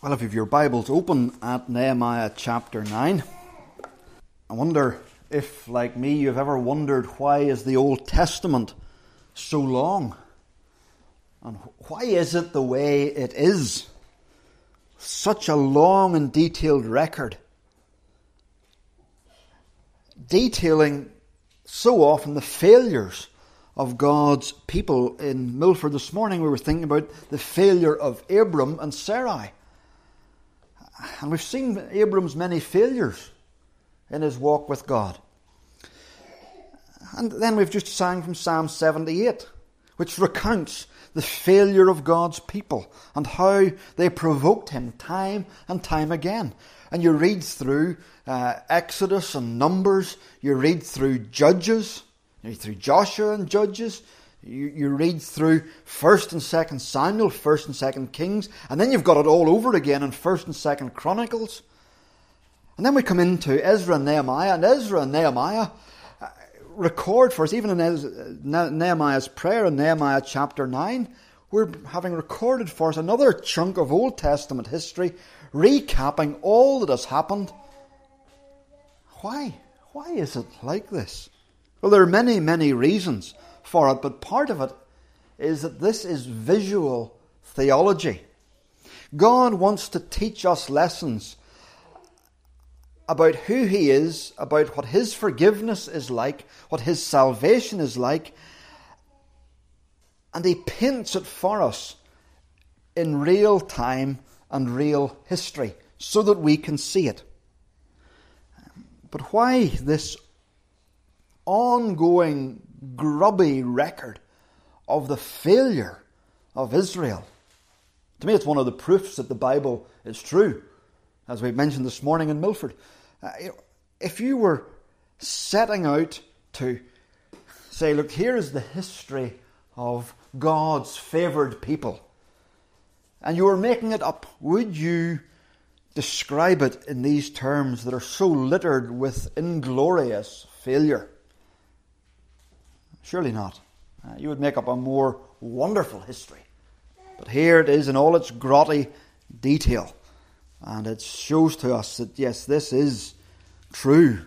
Well, if you have your Bibles open at Nehemiah chapter 9, I wonder if, like me, you've ever wondered why is the Old Testament so long? And why is it the way it is? Such a long and detailed record. Detailing so often the failures of God's people. In Milford this morning, we were thinking about the failure of Abram and Sarai. And we've seen Abram's many failures in his walk with God. And then we've just sang from Psalm 78, which recounts the failure of God's people and how they provoked him time and time again. And you read through uh, Exodus and Numbers, you read through Judges, you read through Joshua and Judges, you, you read through 1st and 2nd Samuel, 1st and 2nd Kings, and then you've got it all over again in 1st and 2nd Chronicles. And then we come into Ezra and Nehemiah, and Ezra and Nehemiah uh, record for us, even in Nehemiah's prayer in Nehemiah chapter 9, we're having recorded for us another chunk of Old Testament history, recapping all that has happened. Why? Why is it like this? Well, there are many, many reasons for it, but part of it is that this is visual theology. God wants to teach us lessons about who He is, about what His forgiveness is like, what His salvation is like, and He paints it for us in real time and real history so that we can see it. But why this ongoing grubby record of the failure of Israel. To me, it's one of the proofs that the Bible is true, as we mentioned this morning in Milford. Uh, if you were setting out to say, look, here is the history of God's favoured people, and you were making it up, would you describe it in these terms that are so littered with inglorious failure? Surely not. Uh, you would make up a more wonderful history. But here it is in all its grotty detail. And it shows to us that, yes, this is true.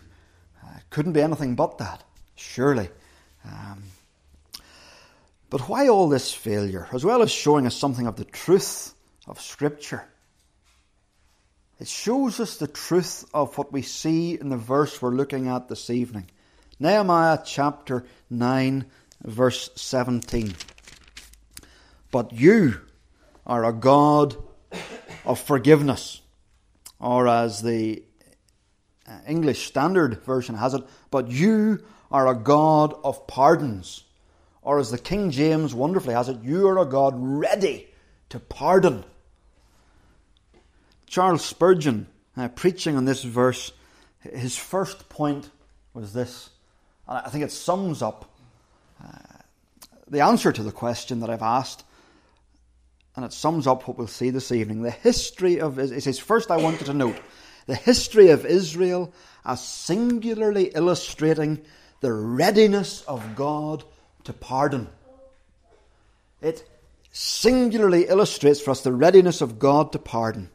Uh, couldn't be anything but that, surely. Um, but why all this failure, as well as showing us something of the truth of Scripture? It shows us the truth of what we see in the verse we're looking at this evening. Nehemiah chapter 9, verse 17. But you are a God of forgiveness. Or as the English Standard Version has it, but you are a God of pardons. Or as the King James wonderfully has it, you are a God ready to pardon. Charles Spurgeon, uh, preaching on this verse, his first point was this I think it sums up uh, the answer to the question that I've asked, and it sums up what we'll see this evening. The history of it says, first I wanted to note the history of Israel as singularly illustrating the readiness of God to pardon. It singularly illustrates for us the readiness of God to pardon.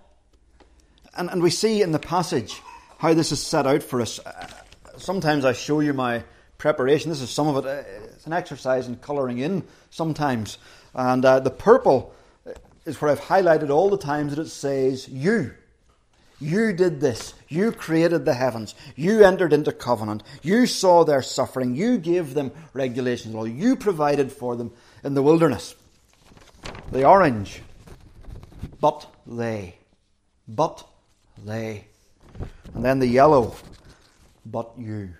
And, and we see in the passage how this is set out for us. Uh, sometimes I show you my preparation. This is some of it. It's an exercise in colouring in sometimes. And uh, the purple is where I've highlighted all the times that it says, You. You did this. You created the heavens. You entered into covenant. You saw their suffering. You gave them regulations. Well, you provided for them in the wilderness. The orange. But they. But they. And then the yellow. But you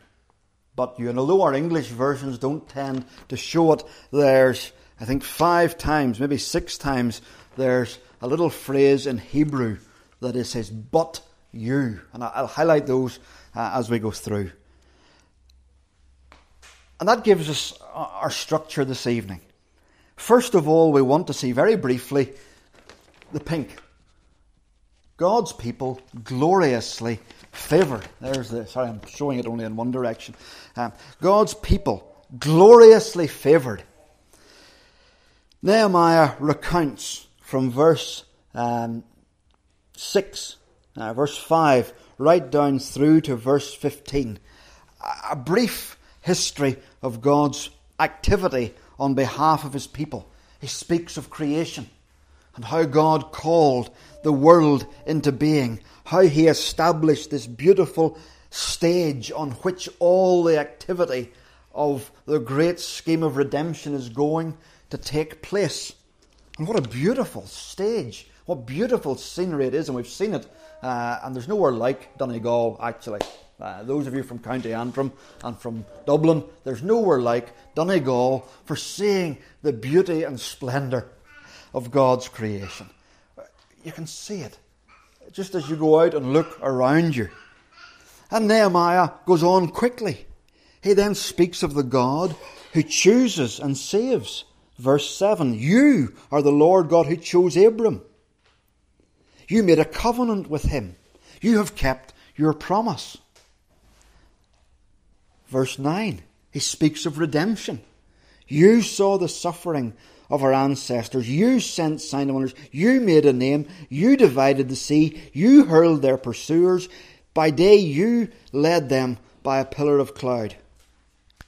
but you. Although our English versions don't tend to show it, there's, I think, five times, maybe six times, there's a little phrase in Hebrew that it says, but you. And I'll highlight those uh, as we go through. And that gives us our structure this evening. First of all, we want to see very briefly the pink. God's people gloriously favoured. There's the, sorry, I'm showing it only in one direction. Um, God's people gloriously favoured. Nehemiah recounts from verse um, 6, uh, verse 5, right down through to verse 15. A brief history of God's activity on behalf of his people. He speaks of creation and how God called the world into being, how he established this beautiful stage on which all the activity of the great scheme of redemption is going to take place. And what a beautiful stage, what beautiful scenery it is, and we've seen it, uh, and there's nowhere like Donegal actually. Uh, those of you from County Antrim and from Dublin, there's nowhere like Donegal for seeing the beauty and splendour of God's creation. You can see it just as you go out and look around you. And Nehemiah goes on quickly. He then speaks of the God who chooses and saves. Verse 7 You are the Lord God who chose Abram. You made a covenant with him. You have kept your promise. Verse 9, he speaks of redemption. You saw the suffering of our ancestors. You sent sign wonders. You made a name. You divided the sea. You hurled their pursuers. By day you led them by a pillar of cloud.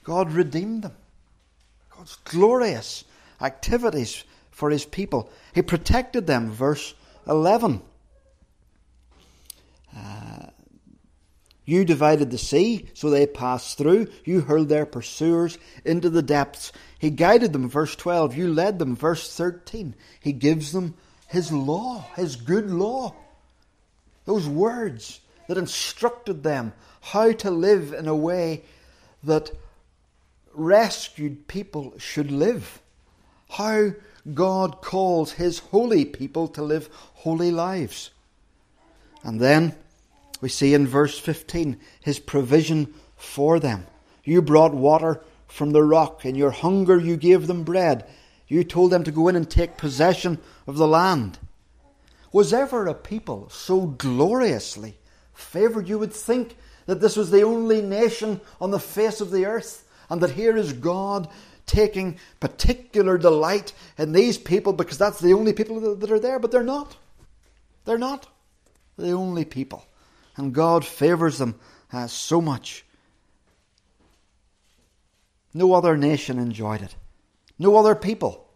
God redeemed them. God's glorious activities for his people. He protected them. Verse 11. Uh, you divided the sea, so they passed through. You hurled their pursuers into the depths. He guided them, verse 12. You led them, verse 13. He gives them His law, His good law. Those words that instructed them how to live in a way that rescued people should live. How God calls His holy people to live holy lives. And then we see in verse 15 his provision for them. You brought water from the rock. In your hunger, you gave them bread. You told them to go in and take possession of the land. Was ever a people so gloriously favoured? You would think that this was the only nation on the face of the earth, and that here is God taking particular delight in these people because that's the only people that are there, but they're not. They're not the only people and God favours them uh, so much. No other nation enjoyed it. No other people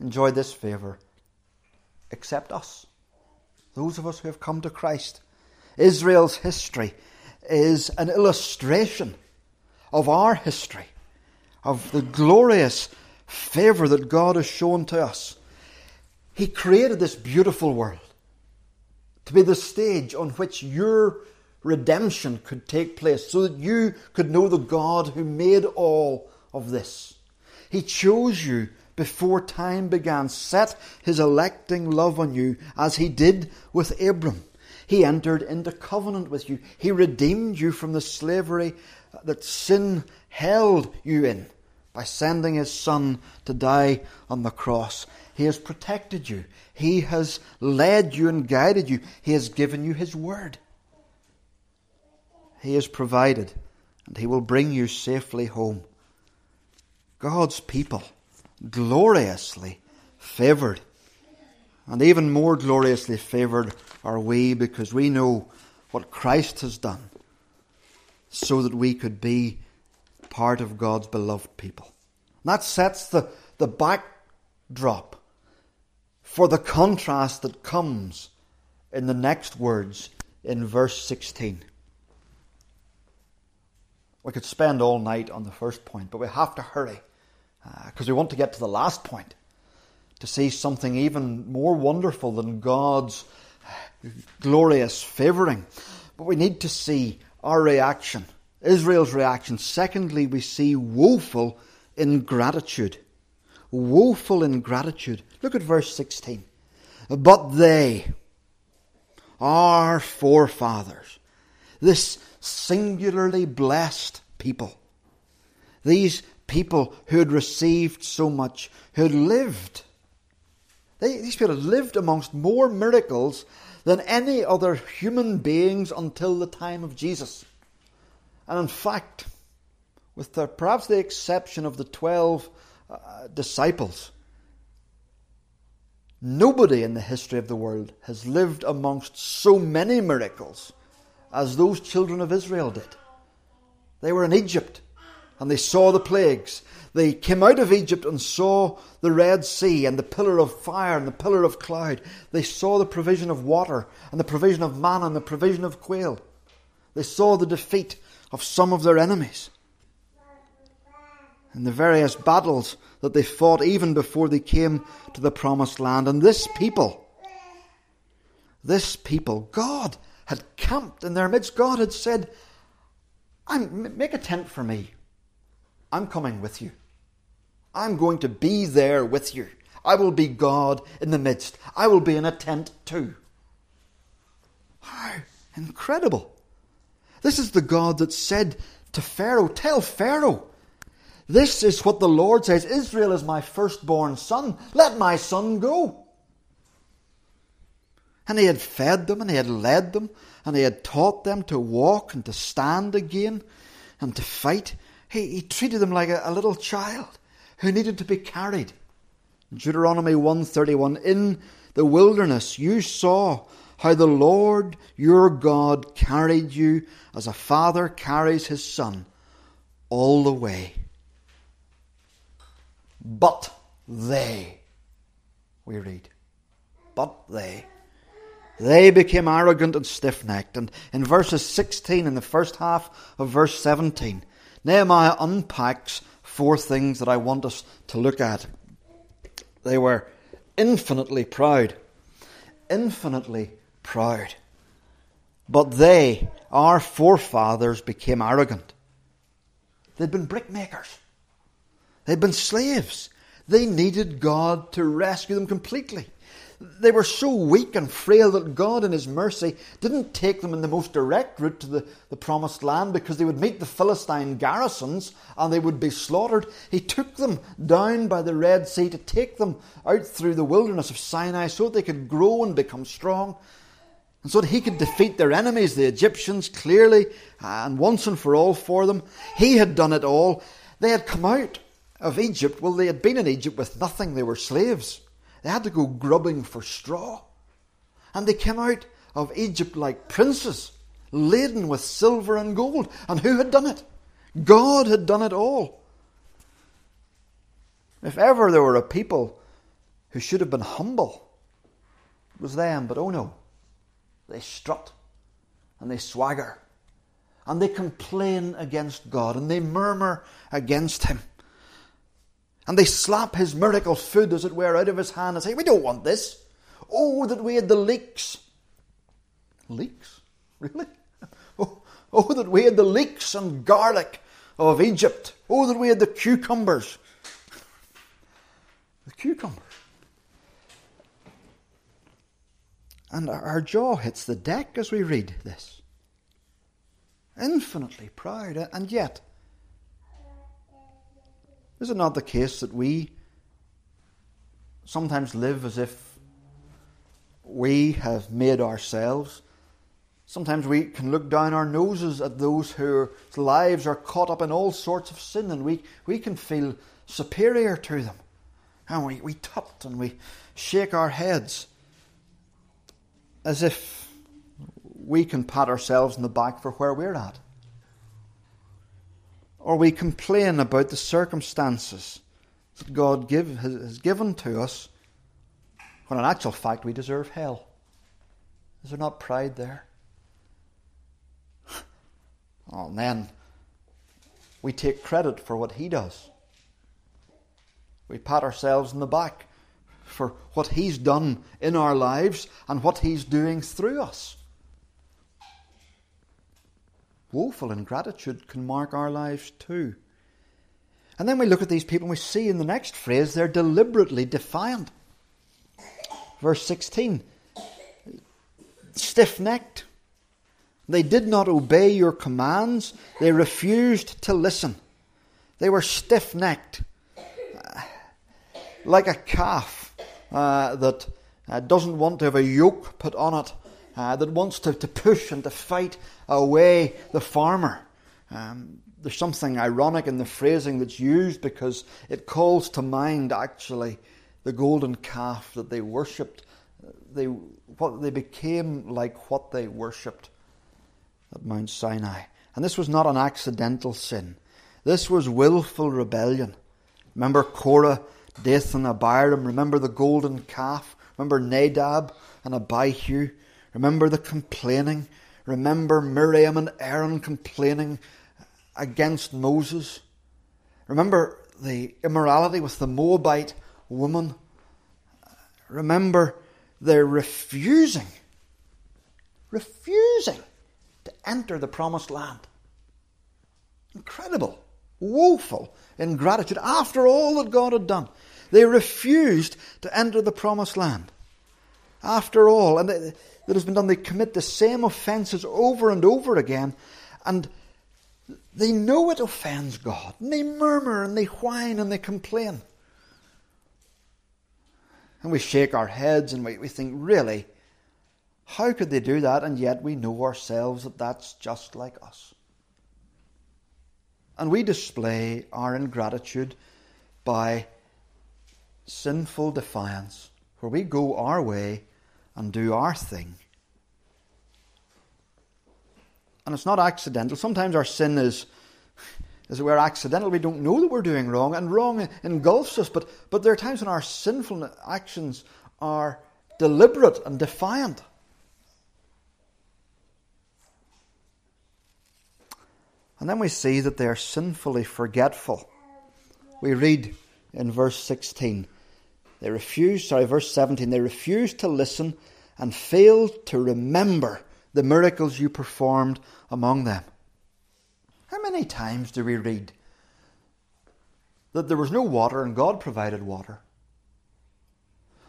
enjoyed this favour except us, those of us who have come to Christ. Israel's history is an illustration of our history, of the glorious favour that God has shown to us. He created this beautiful world to be the stage on which your redemption could take place, so that you could know the God who made all of this. He chose you before time began, set his electing love on you as he did with Abram. He entered into covenant with you. He redeemed you from the slavery that sin held you in by sending his son to die on the cross. He has protected you. He has led you and guided you. He has given you His word. He has provided, and He will bring you safely home. God's people, gloriously favoured. And even more gloriously favoured are we because we know what Christ has done so that we could be part of God's beloved people. And that sets the, the backdrop for the contrast that comes in the next words in verse 16. We could spend all night on the first point, but we have to hurry because uh, we want to get to the last point to see something even more wonderful than God's glorious favouring. But we need to see our reaction, Israel's reaction. Secondly, we see woeful ingratitude woeful ingratitude. Look at verse 16. But they, our forefathers, this singularly blessed people, these people who had received so much, who had lived, they, these people had lived amongst more miracles than any other human beings until the time of Jesus. And in fact, with the, perhaps the exception of the twelve uh, disciples. Nobody in the history of the world has lived amongst so many miracles as those children of Israel did. They were in Egypt and they saw the plagues. They came out of Egypt and saw the Red Sea and the pillar of fire and the pillar of cloud. They saw the provision of water and the provision of manna and the provision of quail. They saw the defeat of some of their enemies. And the various battles that they fought even before they came to the promised land. And this people, this people, God had camped in their midst. God had said, i Make a tent for me. I'm coming with you. I'm going to be there with you. I will be God in the midst. I will be in a tent too. How incredible. This is the God that said to Pharaoh, Tell Pharaoh, this is what the Lord says Israel is my firstborn son. Let my son go. And he er had fed them and he er had led them and he er had taught them to walk and to stand again and to fight. He, he treated them like a, a little child who needed to be carried. Deuteronomy 131 In the wilderness you saw how the Lord your God carried you as a father carries his son all the way. But they, we read, but they, they became arrogant and stiff necked. And in verses 16, in the first half of verse 17, Nehemiah unpacks four things that I want us to look at. They were infinitely proud. Infinitely proud. But they, our forefathers, became arrogant. They'd been brickmakers. They'd been slaves. They needed God to rescue them completely. They were so weak and frail that God, in His mercy, didn't take them in the most direct route to the, the promised land because they would meet the Philistine garrisons and they would be slaughtered. He took them down by the Red Sea to take them out through the wilderness of Sinai so that they could grow and become strong. And so that he could defeat their enemies, the Egyptians, clearly and once and for all for them. He had done it all. They had come out of Egypt. Well, they had been in Egypt with nothing, they were slaves. They had to go grubbing for straw. And they came out of Egypt like princes, laden with silver and gold. And who had done it? God had done it all. If ever there were a people who should have been humble, it was them, but oh no. They strut and they swagger and they complain against God and they murmur against Him. And they slap his miracle food, as it were, out of his hand and say, We don't want this. Oh, that we had the leeks. Leeks? Really? Oh, oh, that we had the leeks and garlic of Egypt. Oh, that we had the cucumbers. The cucumbers. And our jaw hits the deck as we read this. Infinitely proud, and yet is it not the case that we sometimes live as if we have made ourselves? Sometimes we can look down our noses at those whose lives are caught up in all sorts of sin and we, we can feel superior to them. And we, we tut and we shake our heads as if we can pat ourselves in the back for where we're at or we complain about the circumstances that God give, has given to us, when in actual fact we deserve hell. Is there not pride there? Oh, and then we take credit for what He does. We pat ourselves in the back for what He's done in our lives and what He's doing through us woeful ingratitude can mark our lives too. And then we look at these people and we see in the next phrase they're deliberately defiant. Verse 16 stiff necked. They did not obey your commands, they refused to listen. They were stiff necked, like a calf uh, that uh, doesn't want to have a yoke put on it uh, that wants to, to push and to fight away the farmer. Um, there's something ironic in the phrasing that's used because it calls to mind actually the golden calf that they worshipped, they, what, they became like what they worshipped at Mount Sinai. And this was not an accidental sin. This was willful rebellion. Remember Korah, Dathan, Abiram. Remember the golden calf. Remember Nadab and Abihu. Remember the complaining. Remember Miriam and Aaron complaining against Moses. Remember the immorality with the Moabite woman. Remember their refusing, refusing to enter the promised land. Incredible, woeful ingratitude after all that God had done. They refused to enter the promised land. After all, and that has been done, they commit the same offences over and over again, and they know it offends God, and they murmur and they whine and they complain. And we shake our heads and we, we think, really, how could they do that? And yet we know ourselves that that's just like us. And we display our ingratitude by sinful defiance, where we go our way and do our thing. And it's not accidental. Sometimes our sin is, as it were, accidental. We don't know that we're doing wrong, and wrong engulfs us. But, but there are times when our sinful actions are deliberate and defiant. And then we see that they are sinfully forgetful. We read in verse 16, they refused, sorry, verse 17, they refused to listen and failed to remember the miracles you performed among them. How many times do we read that there was no water and God provided water?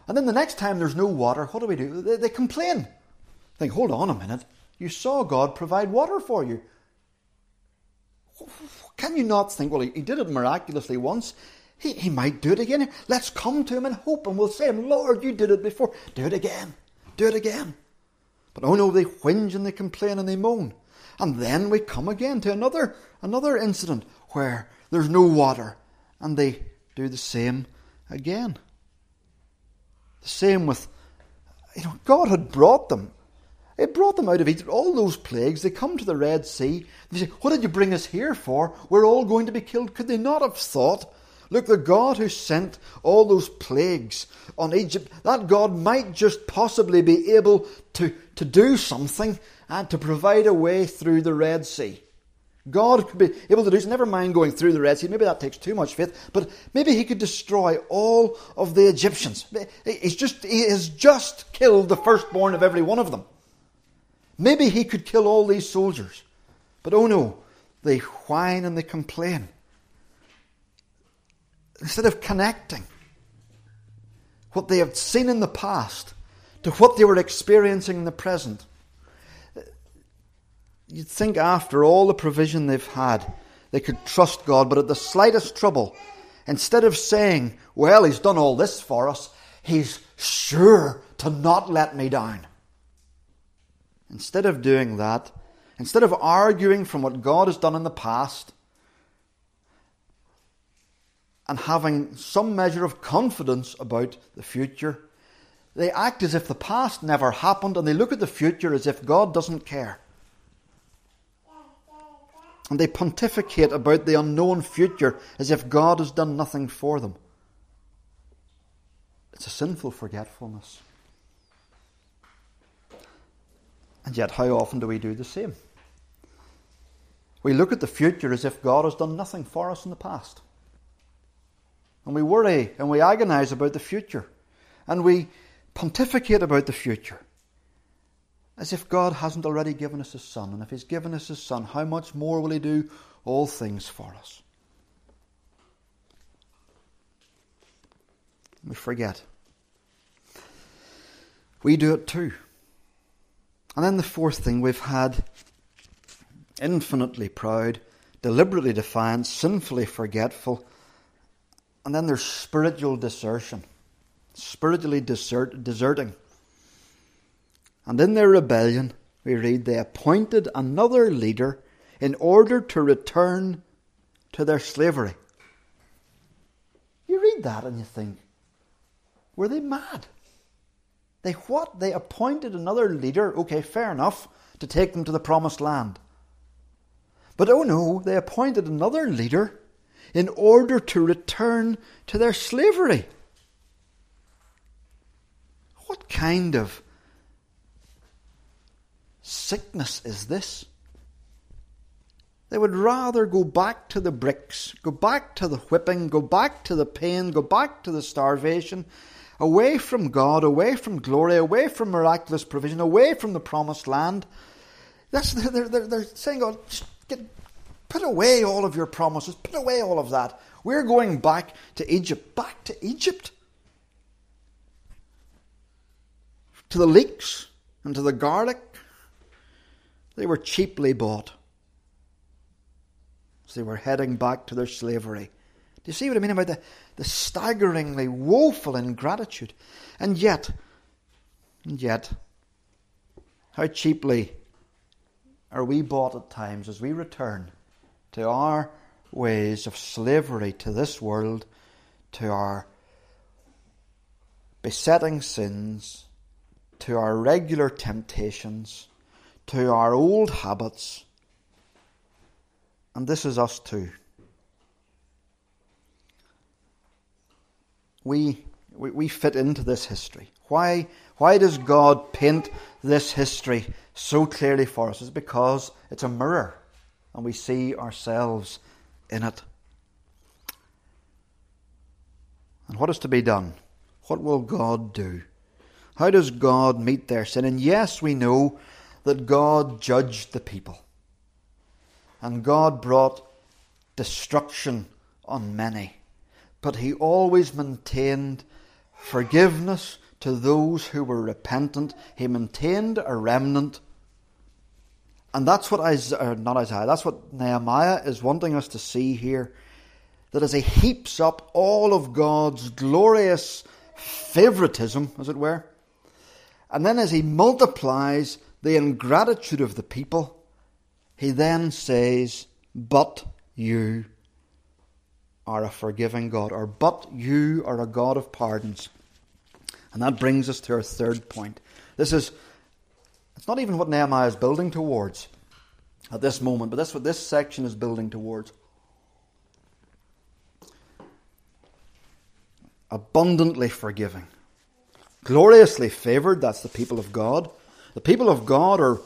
And then the next time there's no water, what do we do? They, they complain. Think, hold on a minute. You saw God provide water for you. Can you not think, well, he, he did it miraculously once. He, he might do it again. Let's come to him in hope and we'll say, him, Lord, you did it before. Do it again. Do it again. But oh no, they whinge and they complain and they moan. And then we come again to another another incident where there's no water and they do the same again. The same with you know, God had brought them it brought them out of Egypt. All those plagues, they come to the Red Sea. They say, What did you bring us here for? We're all going to be killed. Could they not have thought, Look, the God who sent all those plagues on Egypt, that God might just possibly be able to, to do something and to provide a way through the Red Sea. God could be able to do so. Never mind going through the Red Sea. Maybe that takes too much faith. But maybe he could destroy all of the Egyptians. He's just, he has just killed the firstborn of every one of them. Maybe he could kill all these soldiers. But oh no, they whine and they complain. Instead of connecting what they had seen in the past to what they were experiencing in the present, you'd think after all the provision they've had, they could trust God, but at the slightest trouble, instead of saying, Well, He's done all this for us, He's sure to not let me down. Instead of doing that, instead of arguing from what God has done in the past and having some measure of confidence about the future, they act as if the past never happened and they look at the future as if God doesn't care. And they pontificate about the unknown future as if God has done nothing for them. It's a sinful forgetfulness. And yet, how often do we do the same? We look at the future as if God has done nothing for us in the past. And we worry and we agonize about the future. And we pontificate about the future as if God hasn't already given us His Son. And if He's given us His Son, how much more will He do all things for us? We forget. We do it too. And then the fourth thing we've had infinitely proud, deliberately defiant, sinfully forgetful. And then there's spiritual desertion, spiritually desert, deserting. And in their rebellion, we read, they appointed another leader in order to return to their slavery. You read that and you think, Were they mad? They what? They appointed another leader, okay, fair enough, to take them to the promised land. But oh no, they appointed another leader in order to return to their slavery. What kind of sickness is this? They would rather go back to the bricks, go back to the whipping, go back to the pain, go back to the starvation, away from God, away from glory, away from miraculous provision, away from the promised land. That's, they're, they're, they're saying, oh, God, get, put away all of your promises, put away all of that. We're going back to Egypt, back to Egypt. To the leeks and to the garlic. They were cheaply bought as they were heading back to their slavery. Do you see what I mean about the, the staggeringly woeful ingratitude? And yet, and yet, how cheaply are we bought at times as we return to our ways of slavery to this world, to our besetting sins, to our regular temptations, to our old habits. And this is us too. We, we, we fit into this history. Why, why does God paint this history so clearly for us? It's because it's a mirror and we see ourselves in it. And what is to be done? What will God do? How does God meet their sin? And yes, we know that God judged the people. And God brought destruction on many. But He always maintained forgiveness to those who were repentant. He maintained a remnant. And that's what Isaiah, uh, not Isaiah, that's what Nehemiah is wanting us to see here. That as he heaps up all of God's glorious favoritism, as it were, and then as he multiplies the ingratitude of the people, he then says, But you are a forgiving God, or but you are a God of pardons. And that brings us to our third point. This is, it's not even what Nehemiah is building towards at this moment, but that's what this section is building towards. Abundantly forgiving gloriously favored. That's the people of God. The people of God are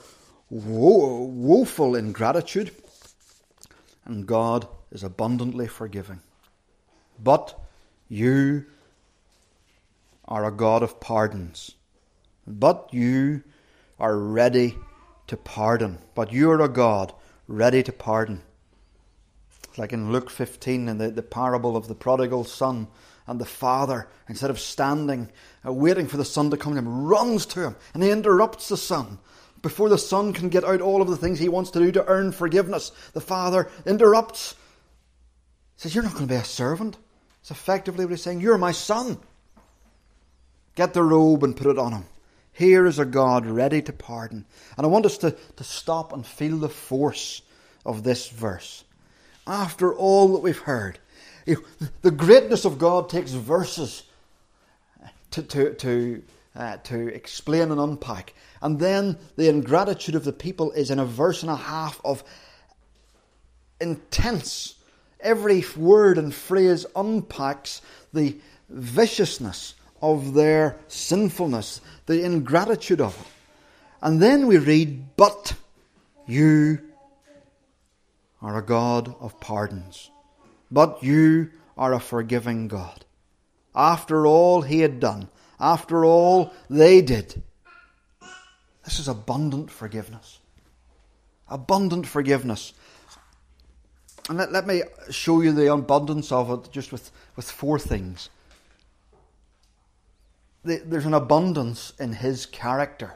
wo- woeful in gratitude, and God is abundantly forgiving. But you are a God of pardons. But you are ready to pardon. But you are a God ready to pardon. Like in Luke 15 in the, the parable of the prodigal son and the father, instead of standing, uh, waiting for the son to come to him, runs to him and he interrupts the son. Before the son can get out all of the things he wants to do to earn forgiveness, the father interrupts. He says, You're not going to be a servant. It's effectively what he's saying. You're my son. Get the robe and put it on him. Here is a God ready to pardon. And I want us to, to stop and feel the force of this verse. After all that we've heard, the greatness of God takes verses to, to, to, uh, to explain and unpack. And then the ingratitude of the people is in a verse and a half of intense. Every word and phrase unpacks the viciousness of their sinfulness, the ingratitude of it. And then we read, But you are a God of pardons. But you are a forgiving God. After all he had done, after all they did, this is abundant forgiveness. Abundant forgiveness. And let, let me show you the abundance of it just with, with four things. There's an abundance in his character.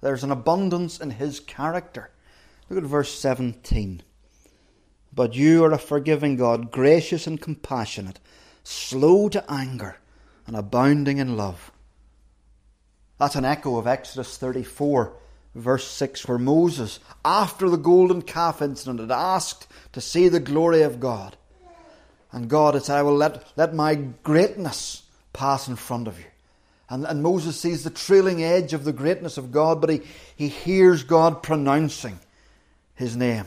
There's an abundance in his character. Look at verse 17. But you are a forgiving God, gracious and compassionate, slow to anger, and abounding in love. That's an echo of Exodus 34, verse 6, where Moses, after the golden calf incident, had asked to see the glory of God. And God had said, I will let, let my greatness pass in front of you. And, and Moses sees the trailing edge of the greatness of God, but he, he hears God pronouncing his name.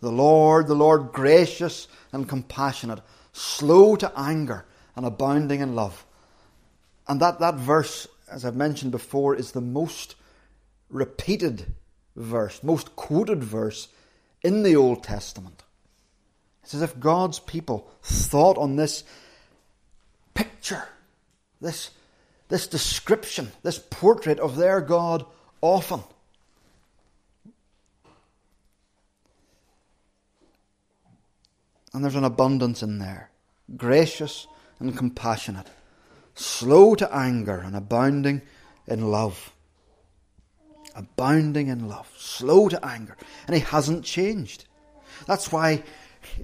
The Lord, the Lord gracious and compassionate, slow to anger and abounding in love. And that, that verse, as I've mentioned before, is the most repeated verse, most quoted verse in the Old Testament. It's as if God's people thought on this picture, this this description, this portrait of their God often. And there's an abundance in there gracious and compassionate, slow to anger and abounding in love. Abounding in love, slow to anger. And he hasn't changed. That's why,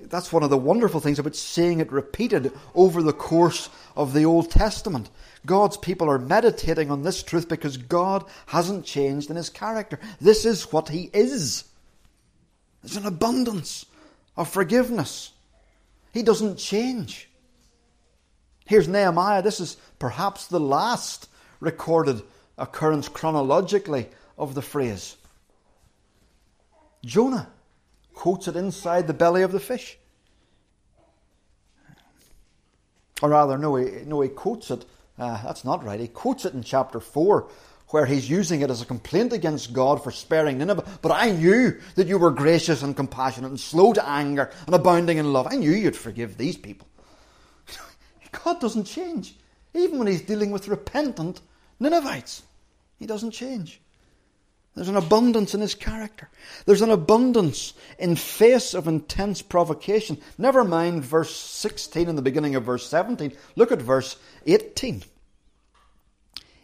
that's one of the wonderful things about seeing it repeated over the course of the Old Testament. God's people are meditating on this truth because God hasn't changed in his character. This is what he is. There's an abundance of forgiveness. He doesn't change. Here's Nehemiah. This is perhaps the last recorded occurrence chronologically of the phrase. Jonah quotes it inside the belly of the fish. Or rather, no, he, no, he quotes it uh, that's not right. He quotes it in chapter 4, where he's using it as a complaint against God for sparing Nineveh. But I knew that you were gracious and compassionate and slow to anger and abounding in love. I knew you'd forgive these people. God doesn't change. Even when he's dealing with repentant Ninevites, he doesn't change. There's an abundance in his character. There's an abundance in face of intense provocation. Never mind verse 16 and the beginning of verse 17. Look at verse 18.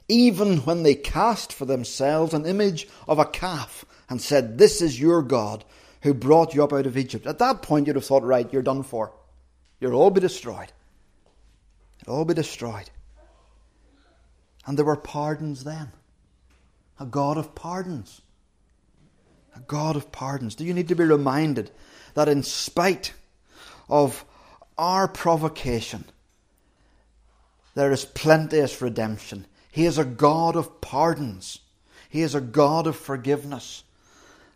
Even when they cast for themselves an image of a calf and said, This is your God who brought you up out of Egypt. At that point, you'd have thought, Right, you're done for. You'll all be destroyed. You'll all be destroyed. And there were pardons then a God of pardons. A God of pardons. Do you need to be reminded that in spite of our provocation, there is plenteous redemption. He is a God of pardons. He is a God of forgiveness.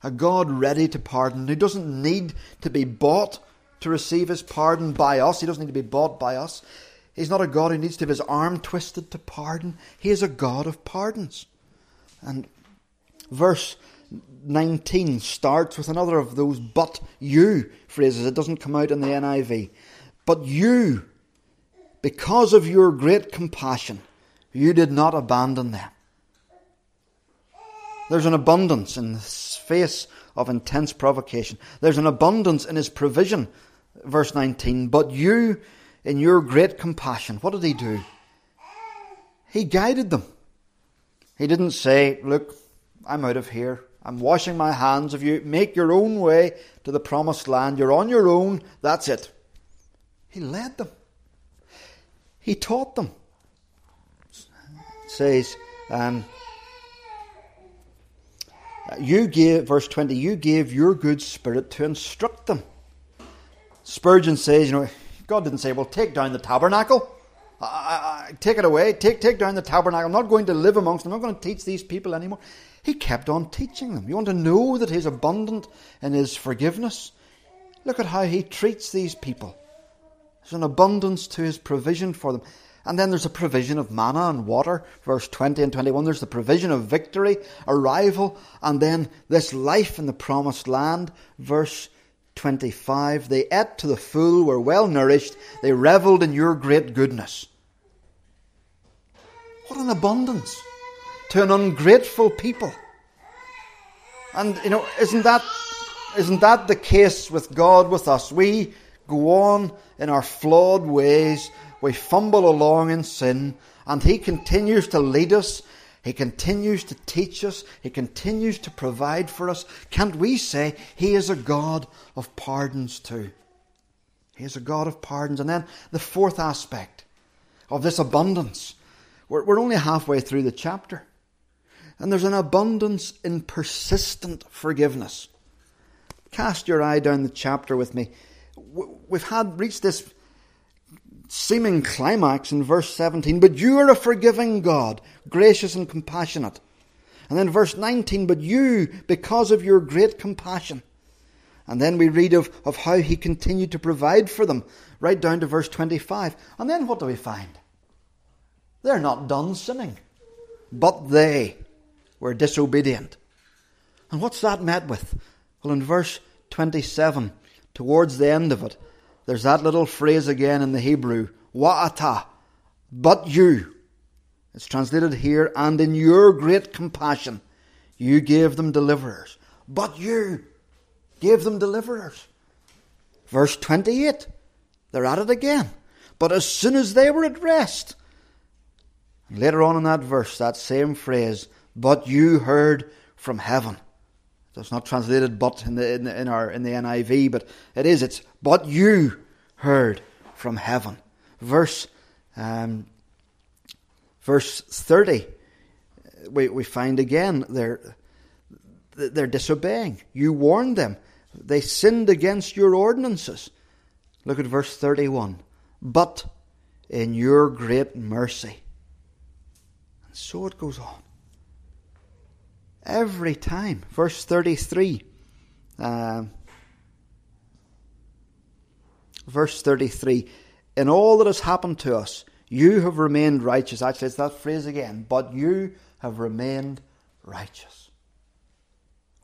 A God ready to pardon, who doesn't need to be bought to receive his pardon by us. He doesn't need to be bought by us. He's not a God who needs to have his arm twisted to pardon. He is a God of pardons. And verse 19 starts with another of those but you phrases. It doesn't come out in the NIV. But you, because of your great compassion, you did not abandon them. There's an abundance in the face of intense provocation. There's an abundance in his provision. Verse 19. But you, in your great compassion, what did he do? He guided them. He didn't say, Look, I'm out of here. I'm washing my hands of you. Make your own way to the promised land. You're on your own. That's it. He led them. He taught them. It says, um, you gave, verse 20, you gave your good spirit to instruct them. Spurgeon says, you know, God didn't say, well, take down the tabernacle. I, take it away. Take, take down the tabernacle. I'm not going to live amongst them. I'm not going to teach these people anymore. He kept on teaching them. You want to know that He's abundant in His forgiveness? Look at how He treats these people. There's an abundance to His provision for them. And then there's a provision of manna and water, verse 20 and 21. There's the provision of victory, arrival, and then this life in the promised land, verse 25. They ate to the full, were well nourished, they revelled in your great goodness. What an abundance to an ungrateful people. And you know, isn't that isn't that the case with God with us? We go on in our flawed ways, we fumble along in sin, and He continues to lead us. He continues to teach us. He continues to provide for us. Can't we say He is a God of pardons too? He is a God of pardons. And then the fourth aspect of this abundance we're, we're only halfway through the chapter. And there's an abundance in persistent forgiveness. Cast your eye down the chapter with me. We've had reached this seeming climax in verse 17, but you are a forgiving God, gracious and compassionate. And then verse 19, but you, because of your great compassion. And then we read of, of how he continued to provide for them, right down to verse 25. And then what do we find? They're not done sinning, but they were disobedient. And what's that met with? Well, in verse 27, towards the end of it, there's that little phrase again in the Hebrew, wa'ata, but you. It's translated here, and in your great compassion, you gave them deliverers. But you gave them deliverers. Verse 28, they're at it again. But as soon as they were at rest, later on in that verse, that same phrase, but you heard from heaven. It's not translated but in the, in, the, in our in the NIV, but it is. It's but you heard from heaven. Verse um, verse thirty, we we find again they're they're disobeying. You warned them. They sinned against your ordinances. Look at verse thirty-one. But in your great mercy. So it goes on every time. Verse 33. Uh, verse 33. In all that has happened to us, you have remained righteous. Actually, it's that phrase again. But you have remained righteous.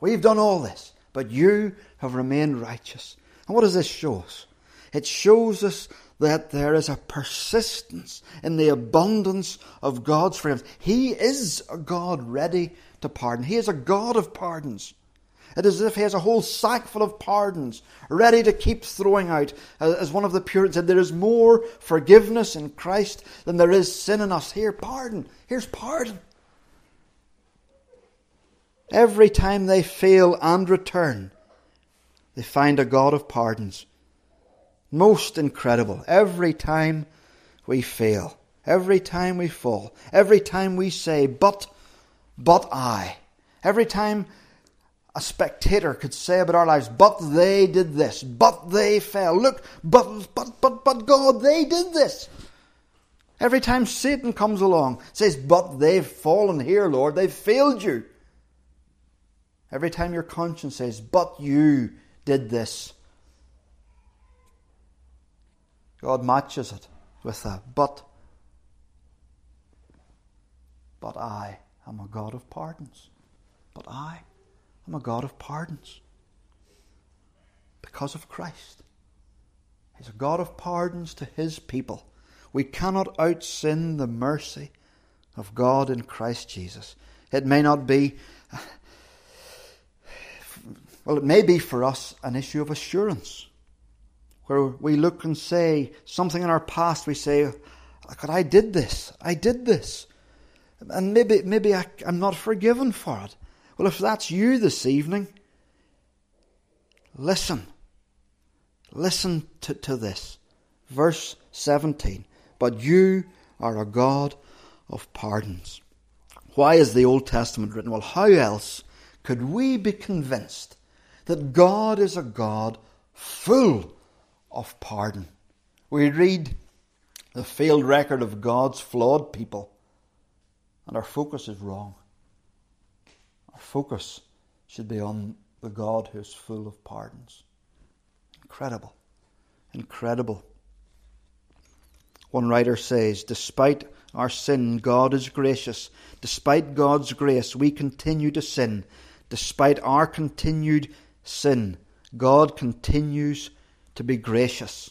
We've done all this, but you have remained righteous. And what does this show us? It shows us that there is a persistence in the abundance of God's forgiveness. He is a God ready to pardon. He is a God of pardons. It is as if he has a whole sack full of pardons ready to keep throwing out. Uh, as one of the Puritans said, there is more forgiveness in Christ than there is sin in us. Here, pardon. Here's pardon. Every time they fail and return, they find a God of pardons. Most incredible. Every time we fail, every time we fall, every time we say, but but I. Every time a spectator could say about our lives, but they did this, but they fell. Look, but, but, but, but God, they did this. Every time Satan comes along, says, but they've fallen here, Lord, they've failed you. Every time your conscience says, but you did this, God matches it with a but. But I am a God of pardons. But I am a God of pardons because of Christ. He's a God of pardons to His people. We cannot out the mercy of God in Christ Jesus. It may not be, well, it may be for us an issue of assurance, where we look and say something in our past, we say, God, I did this, I did this and maybe maybe I, I'm not forgiven for it. Well, if that's you this evening, listen. Listen to, to this. Verse 17. But you are a God of pardons. Why is the Old Testament written? Well, how else could we be convinced that God is a God full of pardon? We read the failed record of God's flawed people and our focus is wrong. Our focus should be on the God who is full of pardons. Incredible. Incredible. One writer says, Despite our sin, God is gracious. Despite God's grace, we continue to sin. Despite our continued sin, God continues to be gracious.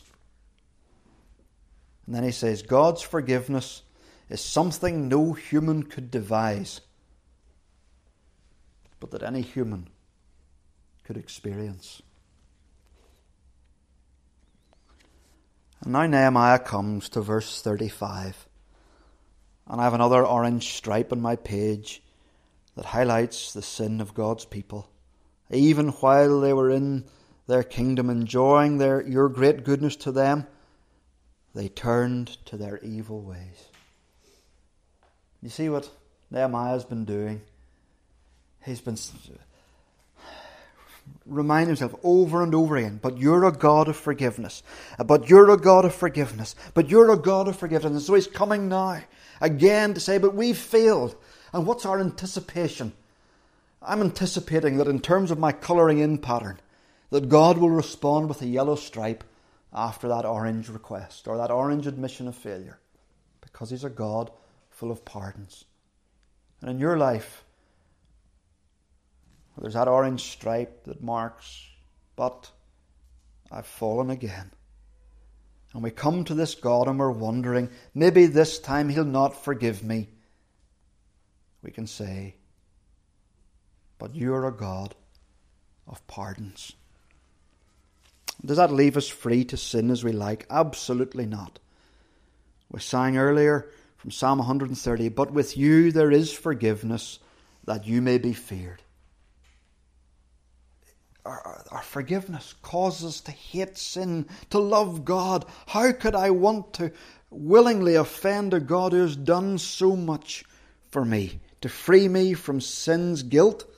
And then he says, God's forgiveness is something no human could devise, but that any human could experience. And now Nehemiah comes to verse 35. And I have another orange stripe on my page that highlights the sin of God's people. Even while they were in their kingdom, enjoying their, your great goodness to them, they turned to their evil ways. You see what Nehemiah's been doing? He's been remind himself over and over again, but you're a God of forgiveness. But you're a God of forgiveness. But you're a God of forgiveness. And so he's coming now again to say, but we've failed. And what's our anticipation? I'm anticipating that in terms of my colouring in pattern, that God will respond with a yellow stripe after that orange request or that orange admission of failure because He's a God full of pardons. And in your life, there's that orange stripe that marks, but I've fallen again. And we come to this God and we're wondering, maybe this time He'll not forgive me. We can say, but you're a God of pardons. Does that leave us free to sin as we like? Absolutely not. We sang earlier from Psalm 130 But with you there is forgiveness that you may be feared. Our, our, forgiveness causes us to hate sin, to love God. How could I want to willingly offend a God who has done so much for me, to free me from sin's guilt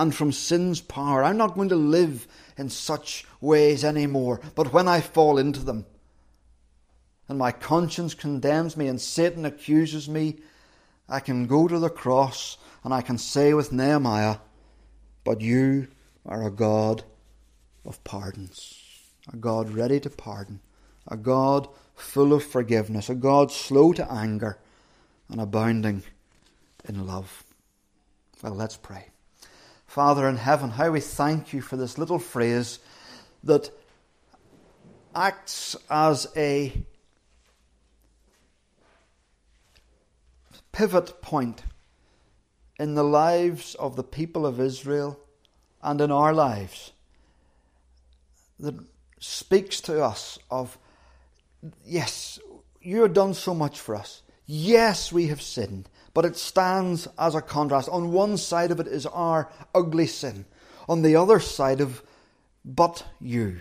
and from sin's power? I'm not going to live in such ways anymore, but when I fall into them, and my conscience condemns me and Satan accuses me, I can go to the cross and I can say with Nehemiah, But you are a God of pardons, a God ready to pardon, a God full of forgiveness, a God slow to anger and abounding in love. Well, let's pray. Father in heaven, how we thank you for this little phrase that acts as a pivot point in the lives of the people of Israel and in our lives that speaks to us of, yes, you have done so much for us. Yes, we have sinned, but it stands as a contrast. On one side of it is our ugly sin. On the other side of but you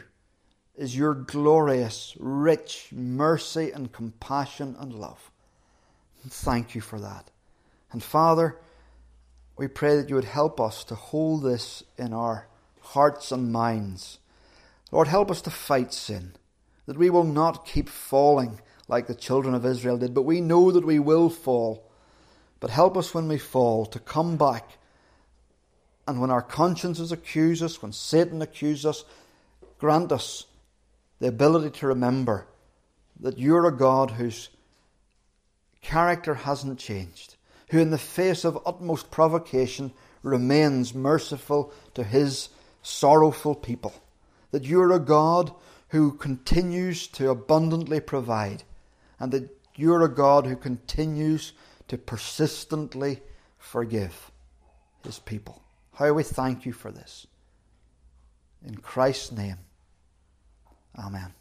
is your glorious, rich mercy and compassion and love. Thank you for that. And Father, we pray that you would help us to hold this in our hearts and minds. Lord, help us to fight sin, that we will not keep falling like the children of Israel did, but we know that we will fall. But help us when we fall to come back. And when our consciences accuse us, when Satan accuses us, grant us the ability to remember that you're a God whose character hasn't changed, who in the face of utmost provocation remains merciful to his sorrowful people. That you're a God who continues to abundantly provide, and that you're a God who continues to persistently forgive his people. How we thank you for this. In Christ's name, Amen.